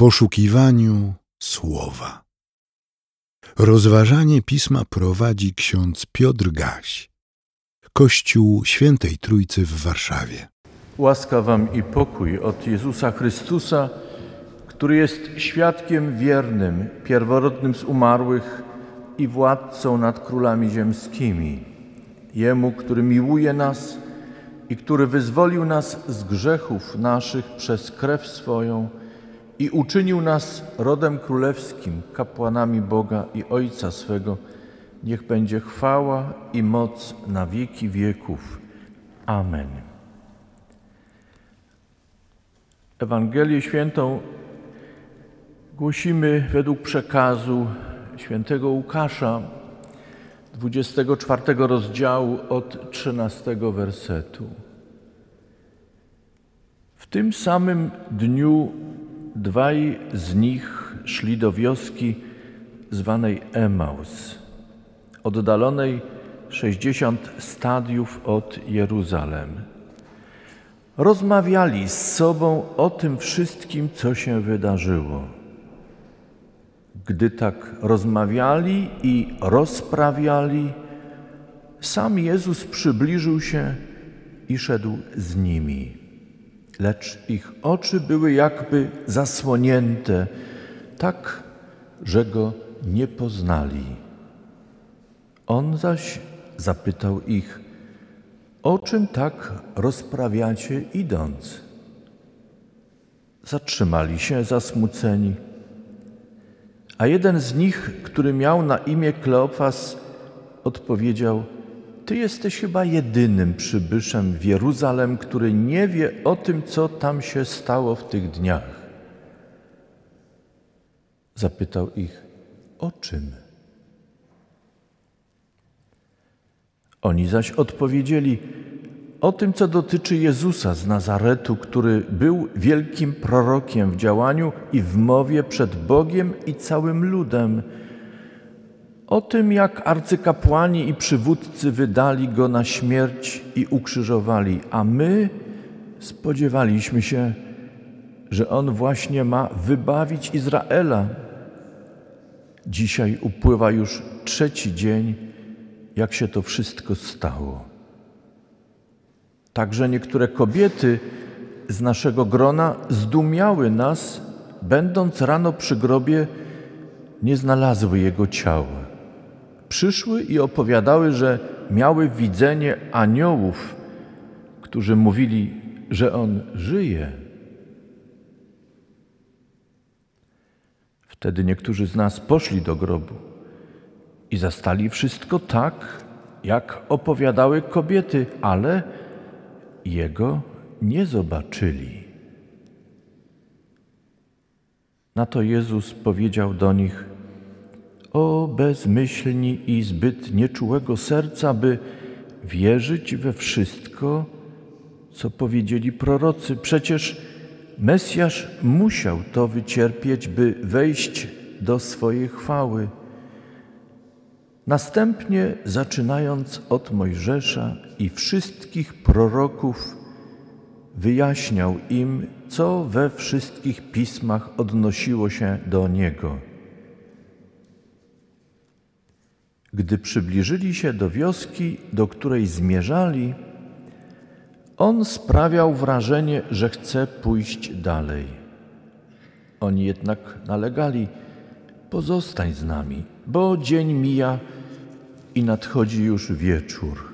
poszukiwaniu słowa. Rozważanie pisma prowadzi ksiądz Piotr Gaś, Kościół Świętej Trójcy w Warszawie. Łaska wam i pokój od Jezusa Chrystusa, który jest świadkiem wiernym, pierworodnym z umarłych i władcą nad królami ziemskimi. Jemu, który miłuje nas i który wyzwolił nas z grzechów naszych przez krew swoją i uczynił nas rodem królewskim, kapłanami Boga i Ojca swego, niech będzie chwała i moc na wieki wieków. Amen. Ewangelię świętą głosimy według przekazu świętego Łukasza, 24 rozdziału od 13 wersetu. W tym samym dniu dwaj z nich szli do wioski zwanej Emaus, oddalonej 60 stadiów od Jeruzalem. Rozmawiali z sobą o tym wszystkim, co się wydarzyło. Gdy tak rozmawiali i rozprawiali, sam Jezus przybliżył się i szedł z nimi. Lecz ich oczy były jakby zasłonięte, tak, że go nie poznali. On zaś zapytał ich, o czym tak rozprawiacie idąc? Zatrzymali się zasmuceni. A jeden z nich, który miał na imię Kleofas, odpowiedział: Ty jesteś chyba jedynym przybyszem w Jeruzalem, który nie wie o tym, co tam się stało w tych dniach. Zapytał ich: O czym? Oni zaś odpowiedzieli: O tym, co dotyczy Jezusa z Nazaretu, który był wielkim prorokiem w działaniu i w mowie przed Bogiem i całym ludem. O tym, jak arcykapłani i przywódcy wydali go na śmierć i ukrzyżowali, a my spodziewaliśmy się, że on właśnie ma wybawić Izraela. Dzisiaj upływa już trzeci dzień jak się to wszystko stało. Także niektóre kobiety z naszego grona zdumiały nas, będąc rano przy grobie, nie znalazły jego ciała. Przyszły i opowiadały, że miały widzenie aniołów, którzy mówili, że on żyje. Wtedy niektórzy z nas poszli do grobu i zastali wszystko tak, jak opowiadały kobiety, ale jego nie zobaczyli. Na to Jezus powiedział do nich: O bezmyślni i zbyt nieczułego serca, by wierzyć we wszystko, co powiedzieli prorocy. Przecież Mesjasz musiał to wycierpieć, by wejść do swojej chwały. Następnie, zaczynając od Mojżesza i wszystkich proroków, wyjaśniał im, co we wszystkich pismach odnosiło się do niego. Gdy przybliżyli się do wioski, do której zmierzali, on sprawiał wrażenie, że chce pójść dalej. Oni jednak nalegali: Pozostań z nami, bo dzień mija i nadchodzi już wieczór.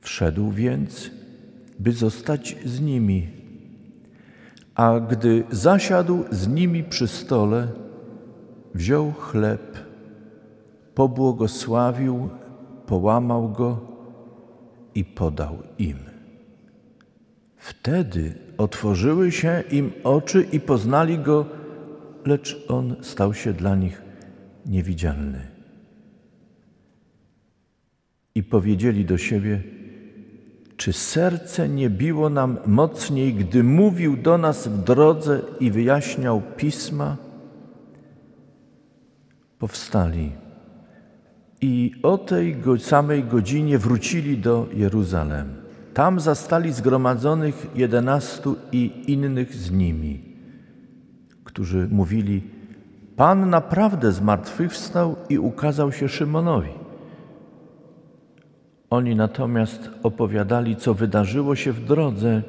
Wszedł więc, by zostać z nimi. A gdy zasiadł z nimi przy stole, wziął chleb, pobłogosławił, połamał go i podał im. Wtedy otworzyły się im oczy i poznali go, lecz on stał się dla nich niewidzialny i powiedzieli do siebie: Czy serce nie biło nam mocniej, gdy mówił do nas w drodze i wyjaśniał pisma? Powstali i o tej samej godzinie wrócili do Jeruzalem. Tam zastali zgromadzonych jedenastu i innych z nimi. którzy mówili: Pan naprawdę zmartwychwstał i ukazał się Szymonowi. Oni natomiast opowiadali, co wydarzyło się w drodze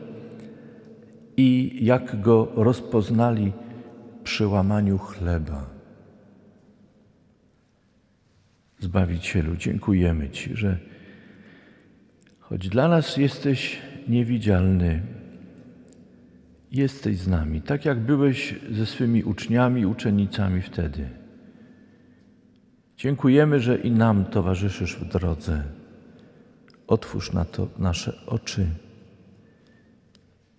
i jak go rozpoznali przy łamaniu chleba. Zbawicielu, dziękujemy Ci, że choć dla nas jesteś niewidzialny, jesteś z nami, tak jak byłeś ze swymi uczniami, uczennicami wtedy. Dziękujemy, że i nam towarzyszysz w drodze. Otwórz na to nasze oczy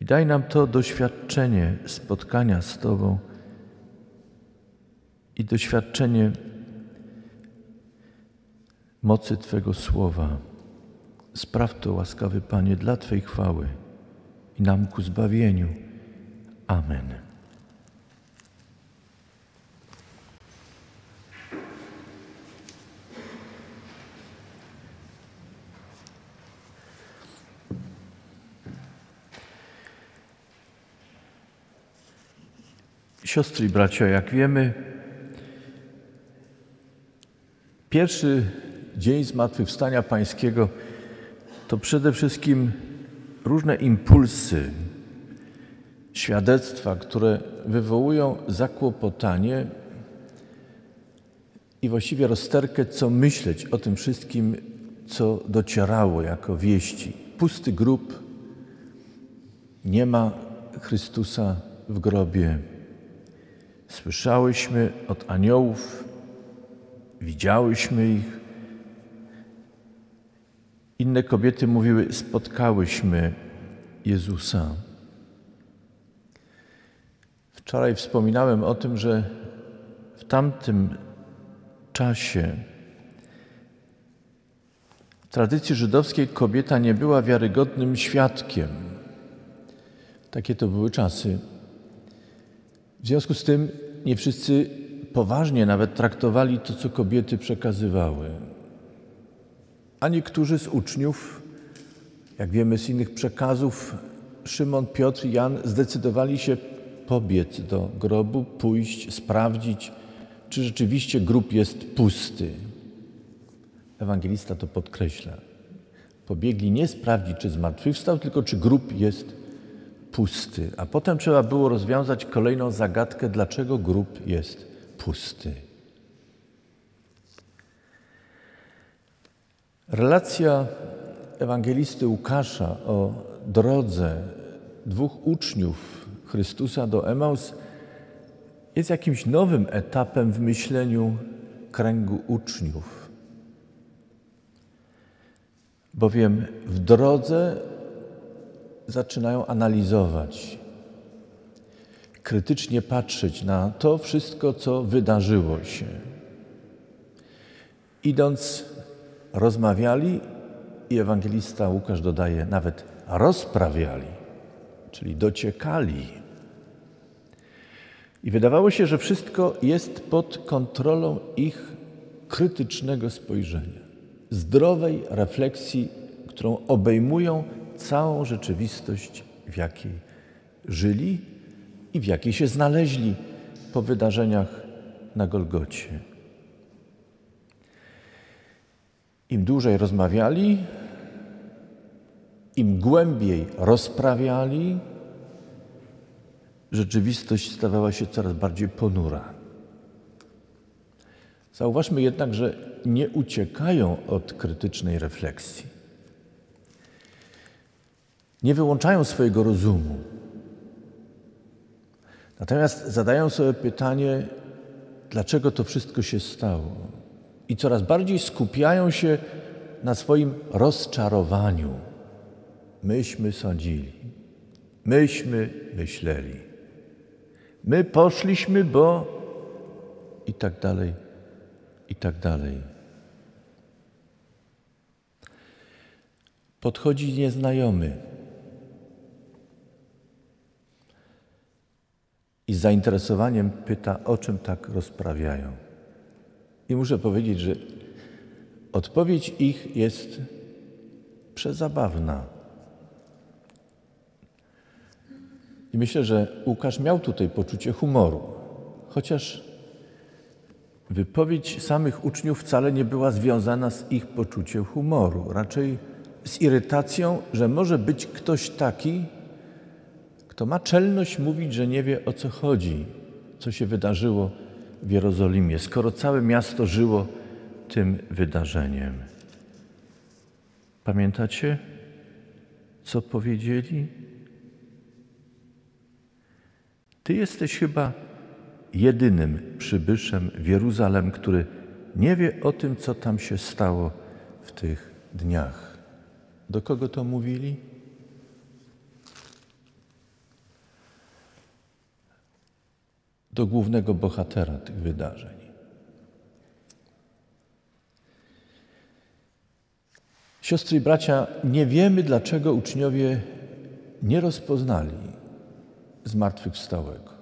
i daj nam to doświadczenie spotkania z Tobą i doświadczenie mocy Twego słowa. Spraw to, łaskawy Panie, dla Twej chwały i nam ku zbawieniu. Amen. Siostry i bracia, jak wiemy, pierwszy dzień Zmartwychwstania Pańskiego to przede wszystkim różne impulsy, świadectwa, które wywołują zakłopotanie i właściwie rozterkę, co myśleć o tym wszystkim, co docierało jako wieści. Pusty grób, nie ma Chrystusa w grobie. Słyszałyśmy od aniołów, widziałyśmy ich. Inne kobiety mówiły: Spotkałyśmy Jezusa. Wczoraj wspominałem o tym, że w tamtym czasie w tradycji żydowskiej kobieta nie była wiarygodnym świadkiem. Takie to były czasy. W związku z tym nie wszyscy poważnie nawet traktowali to, co kobiety przekazywały. A niektórzy z uczniów, jak wiemy z innych przekazów, Szymon, Piotr i Jan zdecydowali się pobiec do grobu, pójść, sprawdzić, czy rzeczywiście grób jest pusty. Ewangelista to podkreśla. Pobiegli nie sprawdzić, czy zmartwychwstał, tylko czy grób jest pusty. A potem trzeba było rozwiązać kolejną zagadkę, dlaczego grób jest pusty. Relacja ewangelisty Łukasza o drodze dwóch uczniów Chrystusa do Emaus jest jakimś nowym etapem w myśleniu kręgu uczniów. Bowiem w drodze zaczynają analizować, krytycznie patrzeć na to wszystko, co wydarzyło się. Idąc, rozmawiali i ewangelista Łukasz dodaje nawet rozprawiali, czyli dociekali. I wydawało się, że wszystko jest pod kontrolą ich krytycznego spojrzenia, zdrowej refleksji, którą obejmują całą rzeczywistość, w jakiej żyli i w jakiej się znaleźli po wydarzeniach na Golgocie. Im dłużej rozmawiali, im głębiej rozprawiali, rzeczywistość stawała się coraz bardziej ponura. Zauważmy jednak, że nie uciekają od krytycznej refleksji. Nie wyłączają swojego rozumu. Natomiast zadają sobie pytanie, dlaczego to wszystko się stało. I coraz bardziej skupiają się na swoim rozczarowaniu. Myśmy sądzili, myśmy myśleli, my poszliśmy, bo i tak dalej, i tak dalej. Podchodzi nieznajomy i z zainteresowaniem pyta, o czym tak rozprawiają. I muszę powiedzieć, że odpowiedź ich jest przezabawna. I myślę, że Łukasz miał tutaj poczucie humoru, chociaż wypowiedź samych uczniów wcale nie była związana z ich poczuciem humoru, raczej z irytacją, że może być ktoś taki, kto ma czelność mówić, że nie wie o co chodzi, co się wydarzyło w Jerozolimie, skoro całe miasto żyło tym wydarzeniem. Pamiętacie, co powiedzieli? Ty jesteś chyba jedynym przybyszem w Jeruzalem, który nie wie o tym, co tam się stało w tych dniach. Do kogo to mówili? Do głównego bohatera tych wydarzeń. Siostry i bracia, nie wiemy, dlaczego uczniowie nie rozpoznali zmartwychwstałego.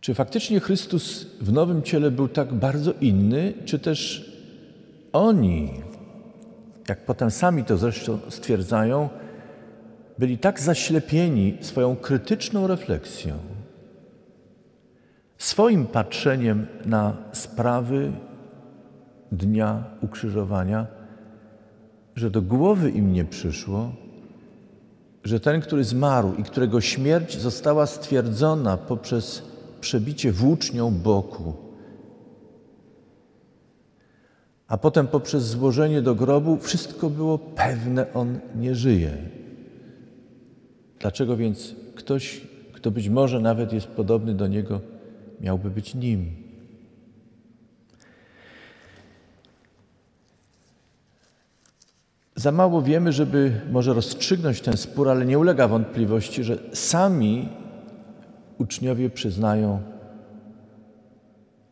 Czy faktycznie Chrystus w nowym ciele był tak bardzo inny, czy też oni, jak potem sami to zresztą stwierdzają, byli tak zaślepieni swoją krytyczną refleksją, swoim patrzeniem na sprawy dnia ukrzyżowania, że do głowy im nie przyszło, że ten, który zmarł i którego śmierć została stwierdzona poprzez przebicie włócznią boku, a potem poprzez złożenie do grobu, wszystko było pewne, on nie żyje. Dlaczego więc ktoś, kto być może nawet jest podobny do niego, miałby być nim? Za mało wiemy, żeby może rozstrzygnąć ten spór, ale nie ulega wątpliwości, że sami uczniowie przyznają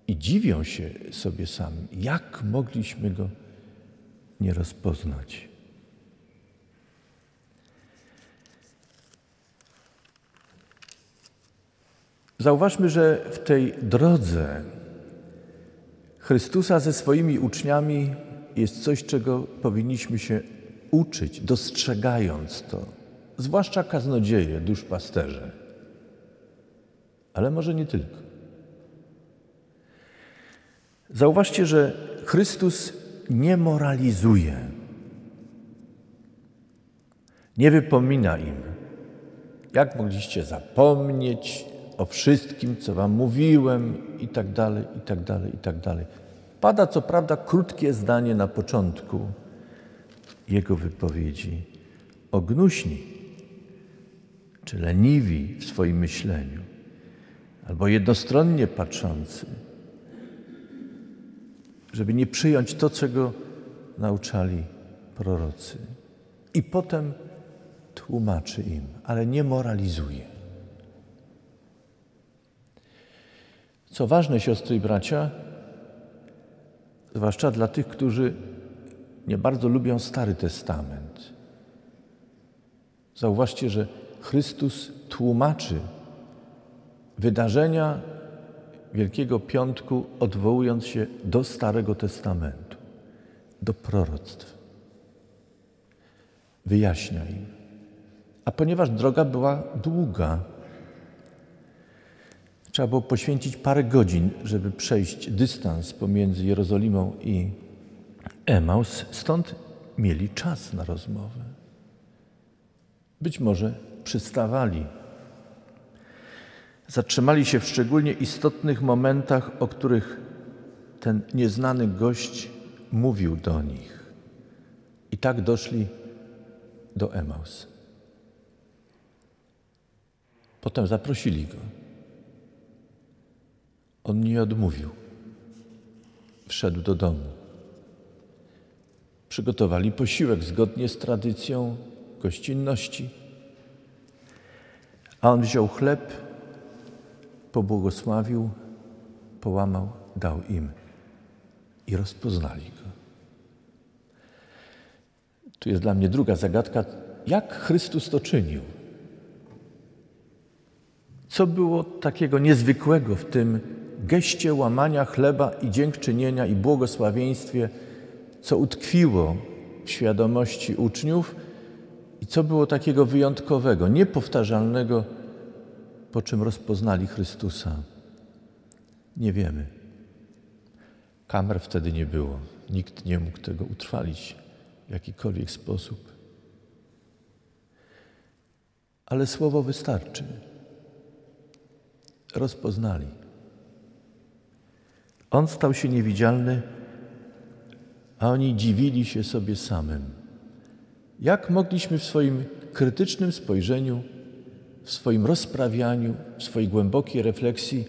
i dziwią się sobie sami, jak mogliśmy go nie rozpoznać. Zauważmy, że w tej drodze Chrystusa ze swoimi uczniami jest coś, czego powinniśmy się uczyć, dostrzegając to, zwłaszcza kaznodzieje, duszpasterze, ale może nie tylko. Zauważcie, że Chrystus nie moralizuje, nie wypomina im, jak mogliście zapomnieć o wszystkim, co wam mówiłem, i tak dalej, i tak dalej, i tak dalej. Pada co prawda krótkie zdanie na początku jego wypowiedzi. Ognuśni czy leniwi w swoim myśleniu, albo jednostronnie patrzący, żeby nie przyjąć to, czego nauczali prorocy. I potem tłumaczy im, ale nie moralizuje. Co ważne, siostry i bracia, zwłaszcza dla tych, którzy nie bardzo lubią Stary Testament. Zauważcie, że Chrystus tłumaczy wydarzenia Wielkiego Piątku, odwołując się do Starego Testamentu, do proroctw. Wyjaśnia im. A ponieważ droga była długa, trzeba było poświęcić parę godzin, żeby przejść dystans pomiędzy Jerozolimą i Emaus, stąd mieli czas na rozmowę. Być może przystawali. Zatrzymali się w szczególnie istotnych momentach, o których ten nieznany gość mówił do nich. I tak doszli do Emaus. Potem zaprosili go. On nie odmówił. Wszedł do domu. Przygotowali posiłek zgodnie z tradycją gościnności. A on wziął chleb, pobłogosławił, połamał, dał im i rozpoznali go. Tu jest dla mnie druga zagadka. Jak Chrystus to czynił? Co było takiego niezwykłego w tym geście łamania chleba i dziękczynienia i błogosławieństwie? co utkwiło w świadomości uczniów I co było takiego wyjątkowego, niepowtarzalnego, po czym rozpoznali Chrystusa? Nie wiemy. Kamer wtedy nie było. Nikt nie mógł tego utrwalić w jakikolwiek sposób. Ale słowo wystarczy. Rozpoznali. On stał się niewidzialny, a oni dziwili się sobie samym. Jak mogliśmy w swoim krytycznym spojrzeniu, w swoim rozprawianiu, w swojej głębokiej refleksji,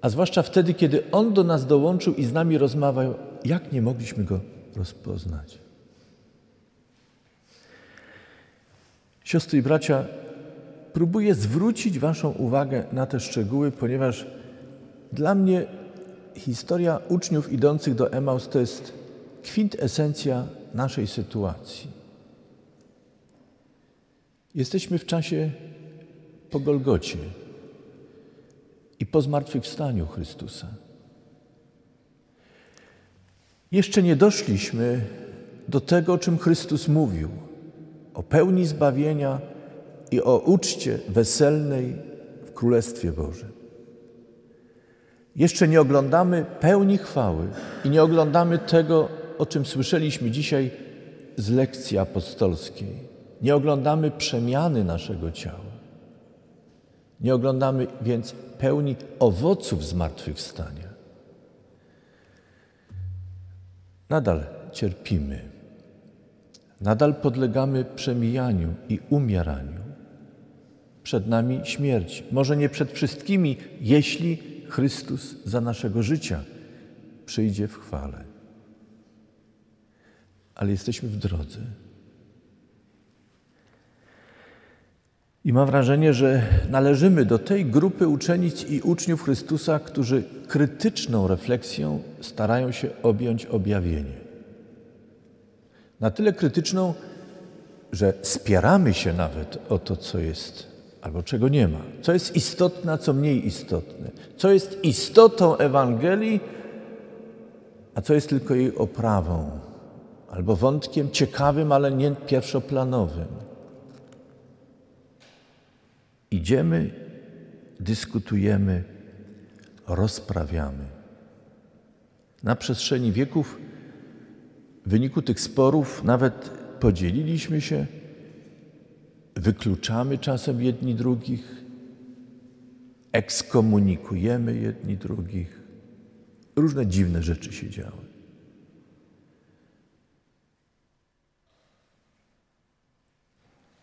a zwłaszcza wtedy, kiedy On do nas dołączył i z nami rozmawiał, jak nie mogliśmy Go rozpoznać? Siostry i bracia, próbuję zwrócić Waszą uwagę na te szczegóły, ponieważ dla mnie historia uczniów idących do Emaus to jest kwintesencja naszej sytuacji. Jesteśmy w czasie po Golgocie i po zmartwychwstaniu Chrystusa. Jeszcze nie doszliśmy do tego, o czym Chrystus mówił o pełni zbawienia i o uczcie weselnej w Królestwie Bożym. Jeszcze nie oglądamy pełni chwały i nie oglądamy tego, o czym słyszeliśmy dzisiaj z lekcji apostolskiej. Nie oglądamy przemiany naszego ciała. Nie oglądamy więc pełni owoców zmartwychwstania. Nadal cierpimy, nadal podlegamy przemijaniu i umieraniu. Przed nami śmierć, może nie przed wszystkimi, jeśli Chrystus za naszego życia przyjdzie w chwale. Ale jesteśmy w drodze. I mam wrażenie, że należymy do tej grupy uczennic i uczniów Chrystusa, którzy krytyczną refleksją starają się objąć objawienie. Na tyle krytyczną, że spieramy się nawet o to, co jest albo czego nie ma, co jest istotne, a co mniej istotne, co jest istotą Ewangelii, a co jest tylko jej oprawą albo wątkiem ciekawym, ale nie pierwszoplanowym. Idziemy, dyskutujemy, rozprawiamy. Na przestrzeni wieków, w wyniku tych sporów, nawet podzieliliśmy się, wykluczamy czasem jedni drugich, ekskomunikujemy jedni drugich. Różne dziwne rzeczy się działy.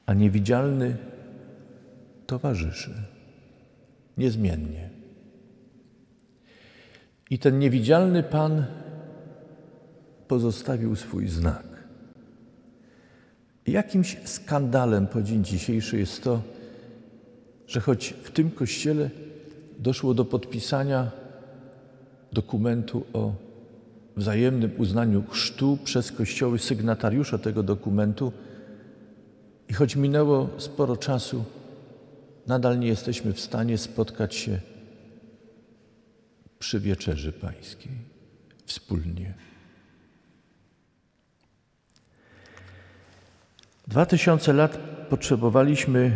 A niewidzialny towarzyszy niezmiennie. I ten niewidzialny Pan pozostawił swój znak. Jakimś skandalem po dzień dzisiejszy jest to, że choć w tym kościele doszło do podpisania dokumentu o wzajemnym uznaniu chrztu przez kościoły sygnatariusza tego dokumentu, i choć minęło sporo czasu, nadal nie jesteśmy w stanie spotkać się przy wieczerzy pańskiej wspólnie. Dwa tysiące lat potrzebowaliśmy,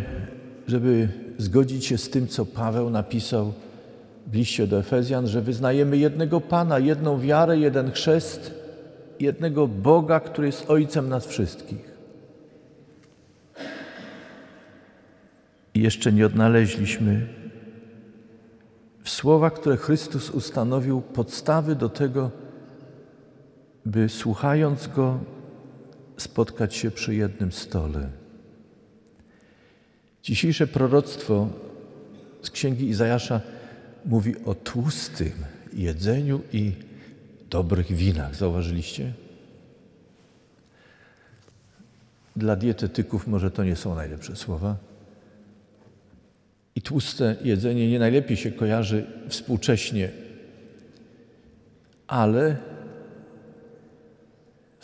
żeby zgodzić się z tym, co Paweł napisał w liście do Efezjan, że wyznajemy jednego Pana, jedną wiarę, jeden chrzest, jednego Boga, który jest Ojcem nas wszystkich. I jeszcze nie odnaleźliśmy w słowach, które Chrystus ustanowił, podstawy do tego, by słuchając Go, spotkać się przy jednym stole. Dzisiejsze proroctwo z księgi Izajasza mówi o tłustym jedzeniu i dobrych winach. Zauważyliście? Dla dietetyków może to nie są najlepsze słowa. I tłuste jedzenie nie najlepiej się kojarzy współcześnie, ale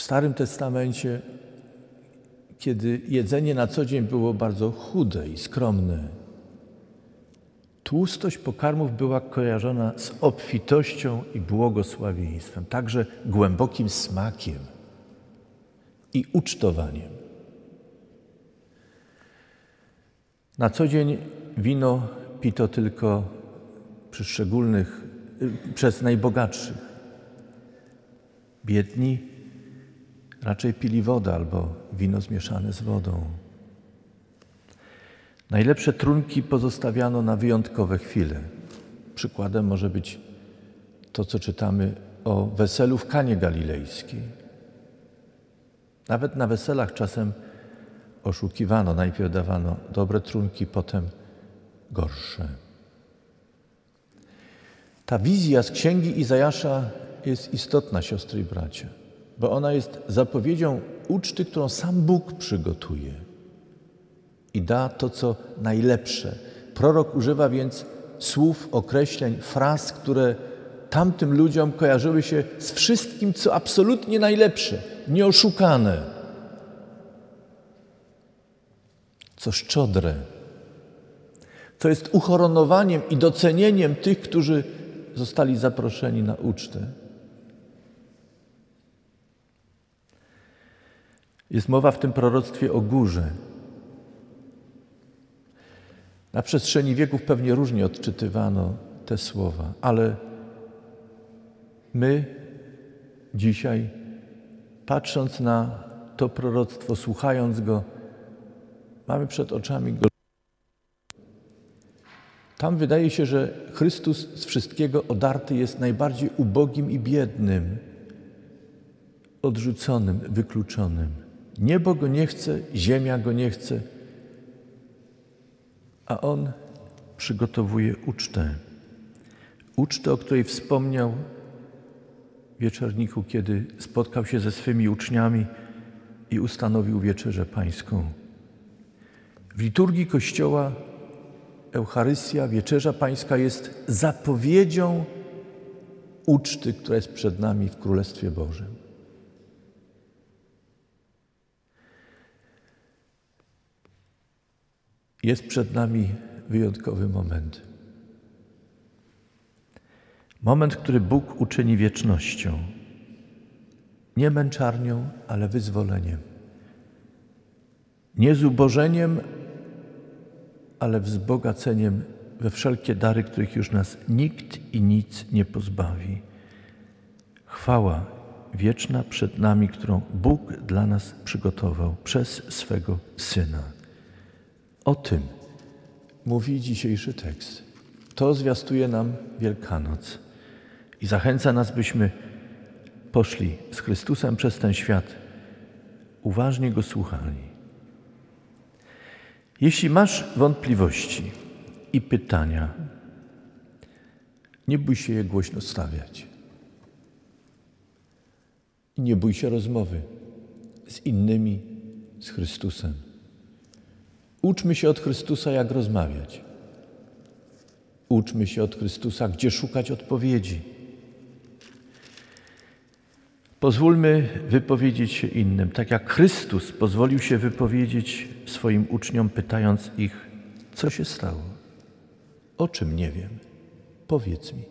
w Starym Testamencie, kiedy jedzenie na co dzień było bardzo chude i skromne, tłustość pokarmów była kojarzona z obfitością i błogosławieństwem, także głębokim smakiem i ucztowaniem. Na co dzień wino pito tylko przy szczególnych, y, przez najbogatszych. Biedni raczej pili wodę albo wino zmieszane z wodą. Najlepsze trunki pozostawiano na wyjątkowe chwile. Przykładem może być to, co czytamy o weselu w Kanie Galilejskiej. Nawet na weselach czasem oszukiwano. Najpierw dawano dobre trunki, potem gorsze. Ta wizja z księgi Izajasza jest istotna, siostry i bracia, bo ona jest zapowiedzią uczty, którą sam Bóg przygotuje i da to, co najlepsze. Prorok używa więc słów, określeń, fraz, które tamtym ludziom kojarzyły się z wszystkim, co absolutnie najlepsze, nieoszukane, co szczodre, co jest uchoronowaniem i docenieniem tych, którzy zostali zaproszeni na ucztę. Jest mowa w tym proroctwie o górze. Na przestrzeni wieków pewnie różnie odczytywano te słowa, ale my dzisiaj, patrząc na to proroctwo, słuchając go, mamy przed oczami go. Tam wydaje się, że Chrystus z wszystkiego odarty jest najbardziej ubogim i biednym, odrzuconym, wykluczonym. Niebo go nie chce, ziemia go nie chce, a on przygotowuje ucztę. Ucztę, o której wspomniał wieczorniku, kiedy spotkał się ze swymi uczniami i ustanowił wieczerzę pańską. W liturgii Kościoła Eucharystia, wieczerza pańska jest zapowiedzią uczty, która jest przed nami w Królestwie Bożym. Jest przed nami wyjątkowy moment. Moment, który Bóg uczyni wiecznością. Nie męczarnią, ale wyzwoleniem. Nie zubożeniem, ale wzbogaceniem we wszelkie dary, których już nas nikt i nic nie pozbawi. Chwała wieczna przed nami, którą Bóg dla nas przygotował przez swego Syna. O tym mówi dzisiejszy tekst. To zwiastuje nam Wielkanoc i zachęca nas, byśmy poszli z Chrystusem przez ten świat, uważnie Go słuchali. Jeśli masz wątpliwości i pytania, nie bój się je głośno stawiać. Nie bój się rozmowy z innymi, z Chrystusem. Uczmy się od Chrystusa, jak rozmawiać. Uczmy się od Chrystusa, gdzie szukać odpowiedzi. Pozwólmy wypowiedzieć się innym, tak jak Chrystus pozwolił się wypowiedzieć swoim uczniom, pytając ich, co się stało. O czym nie wiem? Powiedz mi.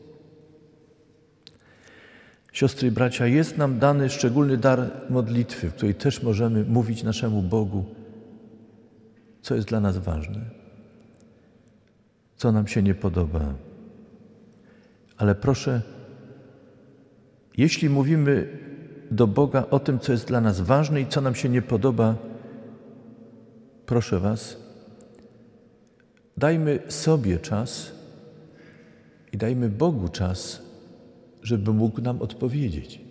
Siostry i bracia, jest nam dany szczególny dar modlitwy, w której też możemy mówić naszemu Bogu, co jest dla nas ważne, co nam się nie podoba. Ale proszę, jeśli mówimy do Boga o tym, co jest dla nas ważne i co nam się nie podoba, proszę Was, dajmy sobie czas i dajmy Bogu czas, żeby mógł nam odpowiedzieć.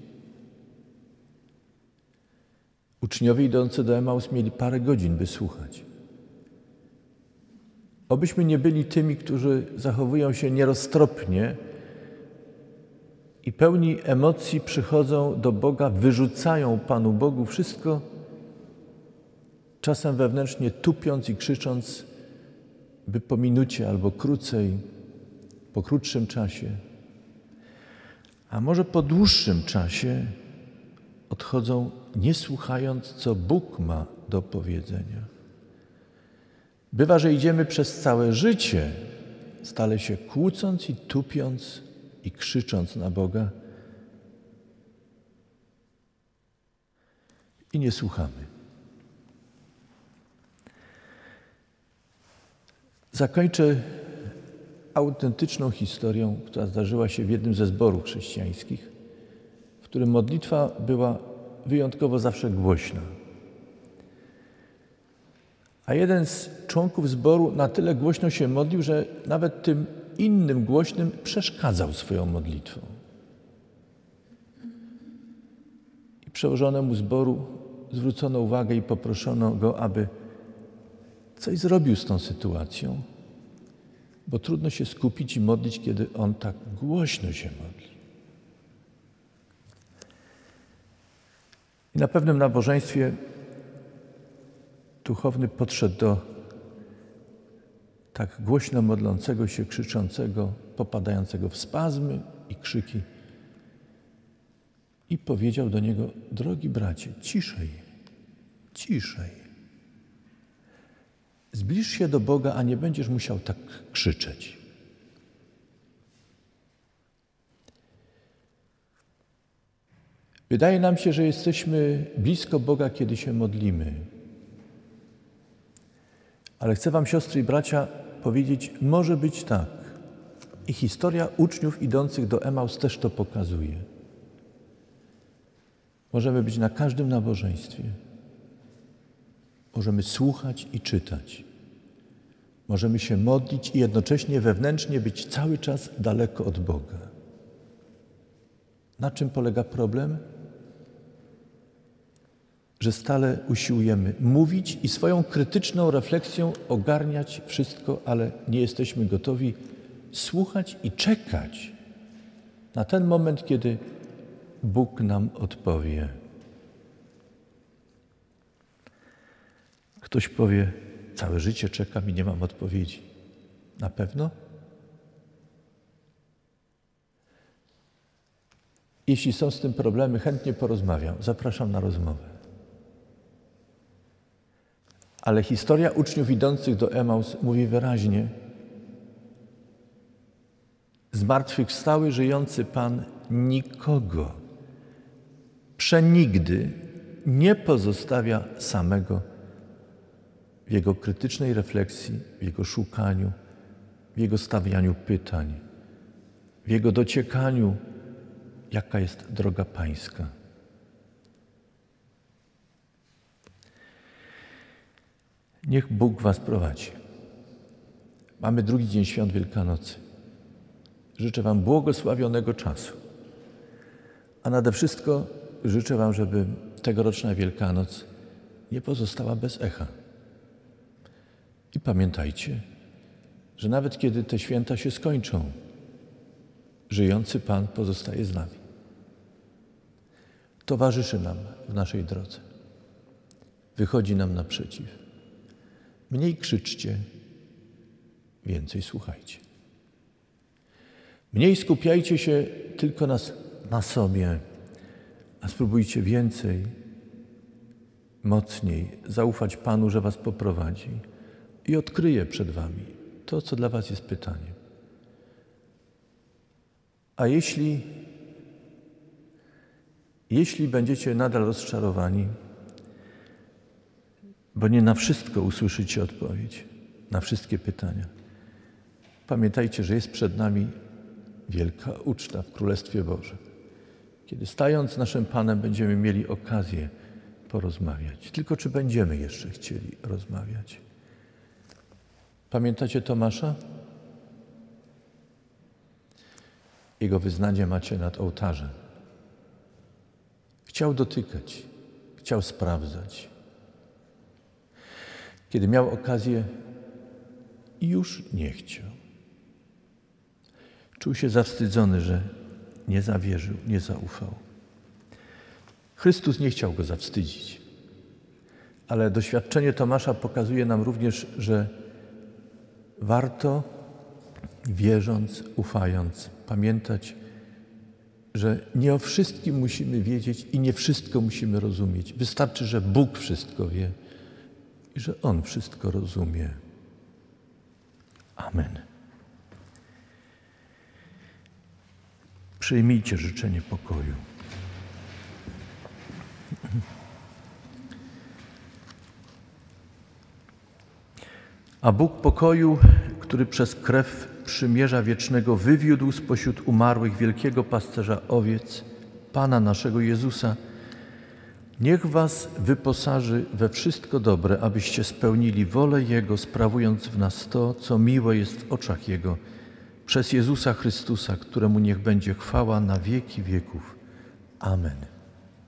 Uczniowie idący do Emaus mieli parę godzin, by słuchać. Obyśmy nie byli tymi, którzy zachowują się nieroztropnie, i pełni emocji przychodzą do Boga, wyrzucają Panu Bogu wszystko, czasem wewnętrznie tupiąc i krzycząc, by po minucie albo krócej, po krótszym czasie, a może po dłuższym czasie odchodzą, nie słuchając, co Bóg ma do powiedzenia. Bywa, że idziemy przez całe życie, stale się kłócąc i tupiąc, i krzycząc na Boga i nie słuchamy. Zakończę autentyczną historią, która zdarzyła się w jednym ze zborów chrześcijańskich, w którym modlitwa była wyjątkowo zawsze głośna. A jeden z członków zboru na tyle głośno się modlił, że nawet tym innym głośnym przeszkadzał swoją modlitwą. I przełożonemu zboru zwrócono uwagę i poproszono go, aby coś zrobił z tą sytuacją, bo trudno się skupić i modlić, kiedy on tak głośno się modli. I na pewnym nabożeństwie duchowny podszedł do tak głośno modlącego się, krzyczącego, popadającego w spazmy i krzyki i powiedział do niego: Drogi bracie, ciszej, ciszej. Zbliż się do Boga, a nie będziesz musiał tak krzyczeć. Wydaje nam się, że jesteśmy blisko Boga, kiedy się modlimy. Ale chcę Wam, siostry i bracia, powiedzieć, może być tak. I historia uczniów idących do Emaus też to pokazuje. Możemy być na każdym nabożeństwie. Możemy słuchać i czytać. Możemy się modlić i jednocześnie wewnętrznie być cały czas daleko od Boga. Na czym polega problem? Że stale usiłujemy mówić i swoją krytyczną refleksją ogarniać wszystko, ale nie jesteśmy gotowi słuchać i czekać na ten moment, kiedy Bóg nam odpowie. Ktoś powie, całe życie czekam i nie mam odpowiedzi. Na pewno? Jeśli są z tym problemy, chętnie porozmawiam. Zapraszam na rozmowę. Ale historia uczniów idących do Emaus mówi wyraźnie: Zmartwychwstały, żyjący Pan nikogo, przenigdy nie pozostawia samego w jego krytycznej refleksji, w jego szukaniu, w jego stawianiu pytań, w jego dociekaniu, jaka jest droga Pańska. Niech Bóg Was prowadzi. Mamy drugi dzień świąt Wielkanocy. Życzę Wam błogosławionego czasu. A nade wszystko życzę Wam, żeby tegoroczna Wielkanoc nie pozostała bez echa. I pamiętajcie, że nawet kiedy te święta się skończą, żyjący Pan pozostaje z nami. Towarzyszy nam w naszej drodze. Wychodzi nam naprzeciw. Mniej krzyczcie, więcej słuchajcie. Mniej skupiajcie się tylko na, na sobie, a spróbujcie więcej, mocniej zaufać Panu, że Was poprowadzi i odkryje przed Wami to, co dla Was jest pytaniem. A jeśli, jeśli będziecie nadal rozczarowani, bo nie na wszystko usłyszycie odpowiedź, na wszystkie pytania, pamiętajcie, że jest przed nami wielka uczta w Królestwie Bożym. Kiedy stając naszym Panem będziemy mieli okazję porozmawiać. Tylko czy będziemy jeszcze chcieli rozmawiać? Pamiętacie Tomasza? Jego wyznanie macie nad ołtarzem. Chciał dotykać, chciał sprawdzać. Kiedy miał okazję, już nie chciał. Czuł się zawstydzony, że nie zawierzył, nie zaufał. Chrystus nie chciał go zawstydzić, ale doświadczenie Tomasza pokazuje nam również, że warto, wierząc, ufając, pamiętać, że nie o wszystkim musimy wiedzieć i nie wszystko musimy rozumieć. Wystarczy, że Bóg wszystko wie że On wszystko rozumie. Amen. Przyjmijcie życzenie pokoju. A Bóg pokoju który przez krew przymierza wiecznego wywiódł spośród umarłych wielkiego pasterza owiec, Pana naszego Jezusa, niech was wyposaży we wszystko dobre, abyście spełnili wolę Jego, sprawując w nas to, co miłe jest w oczach Jego, przez Jezusa Chrystusa, któremu niech będzie chwała na wieki wieków. Amen.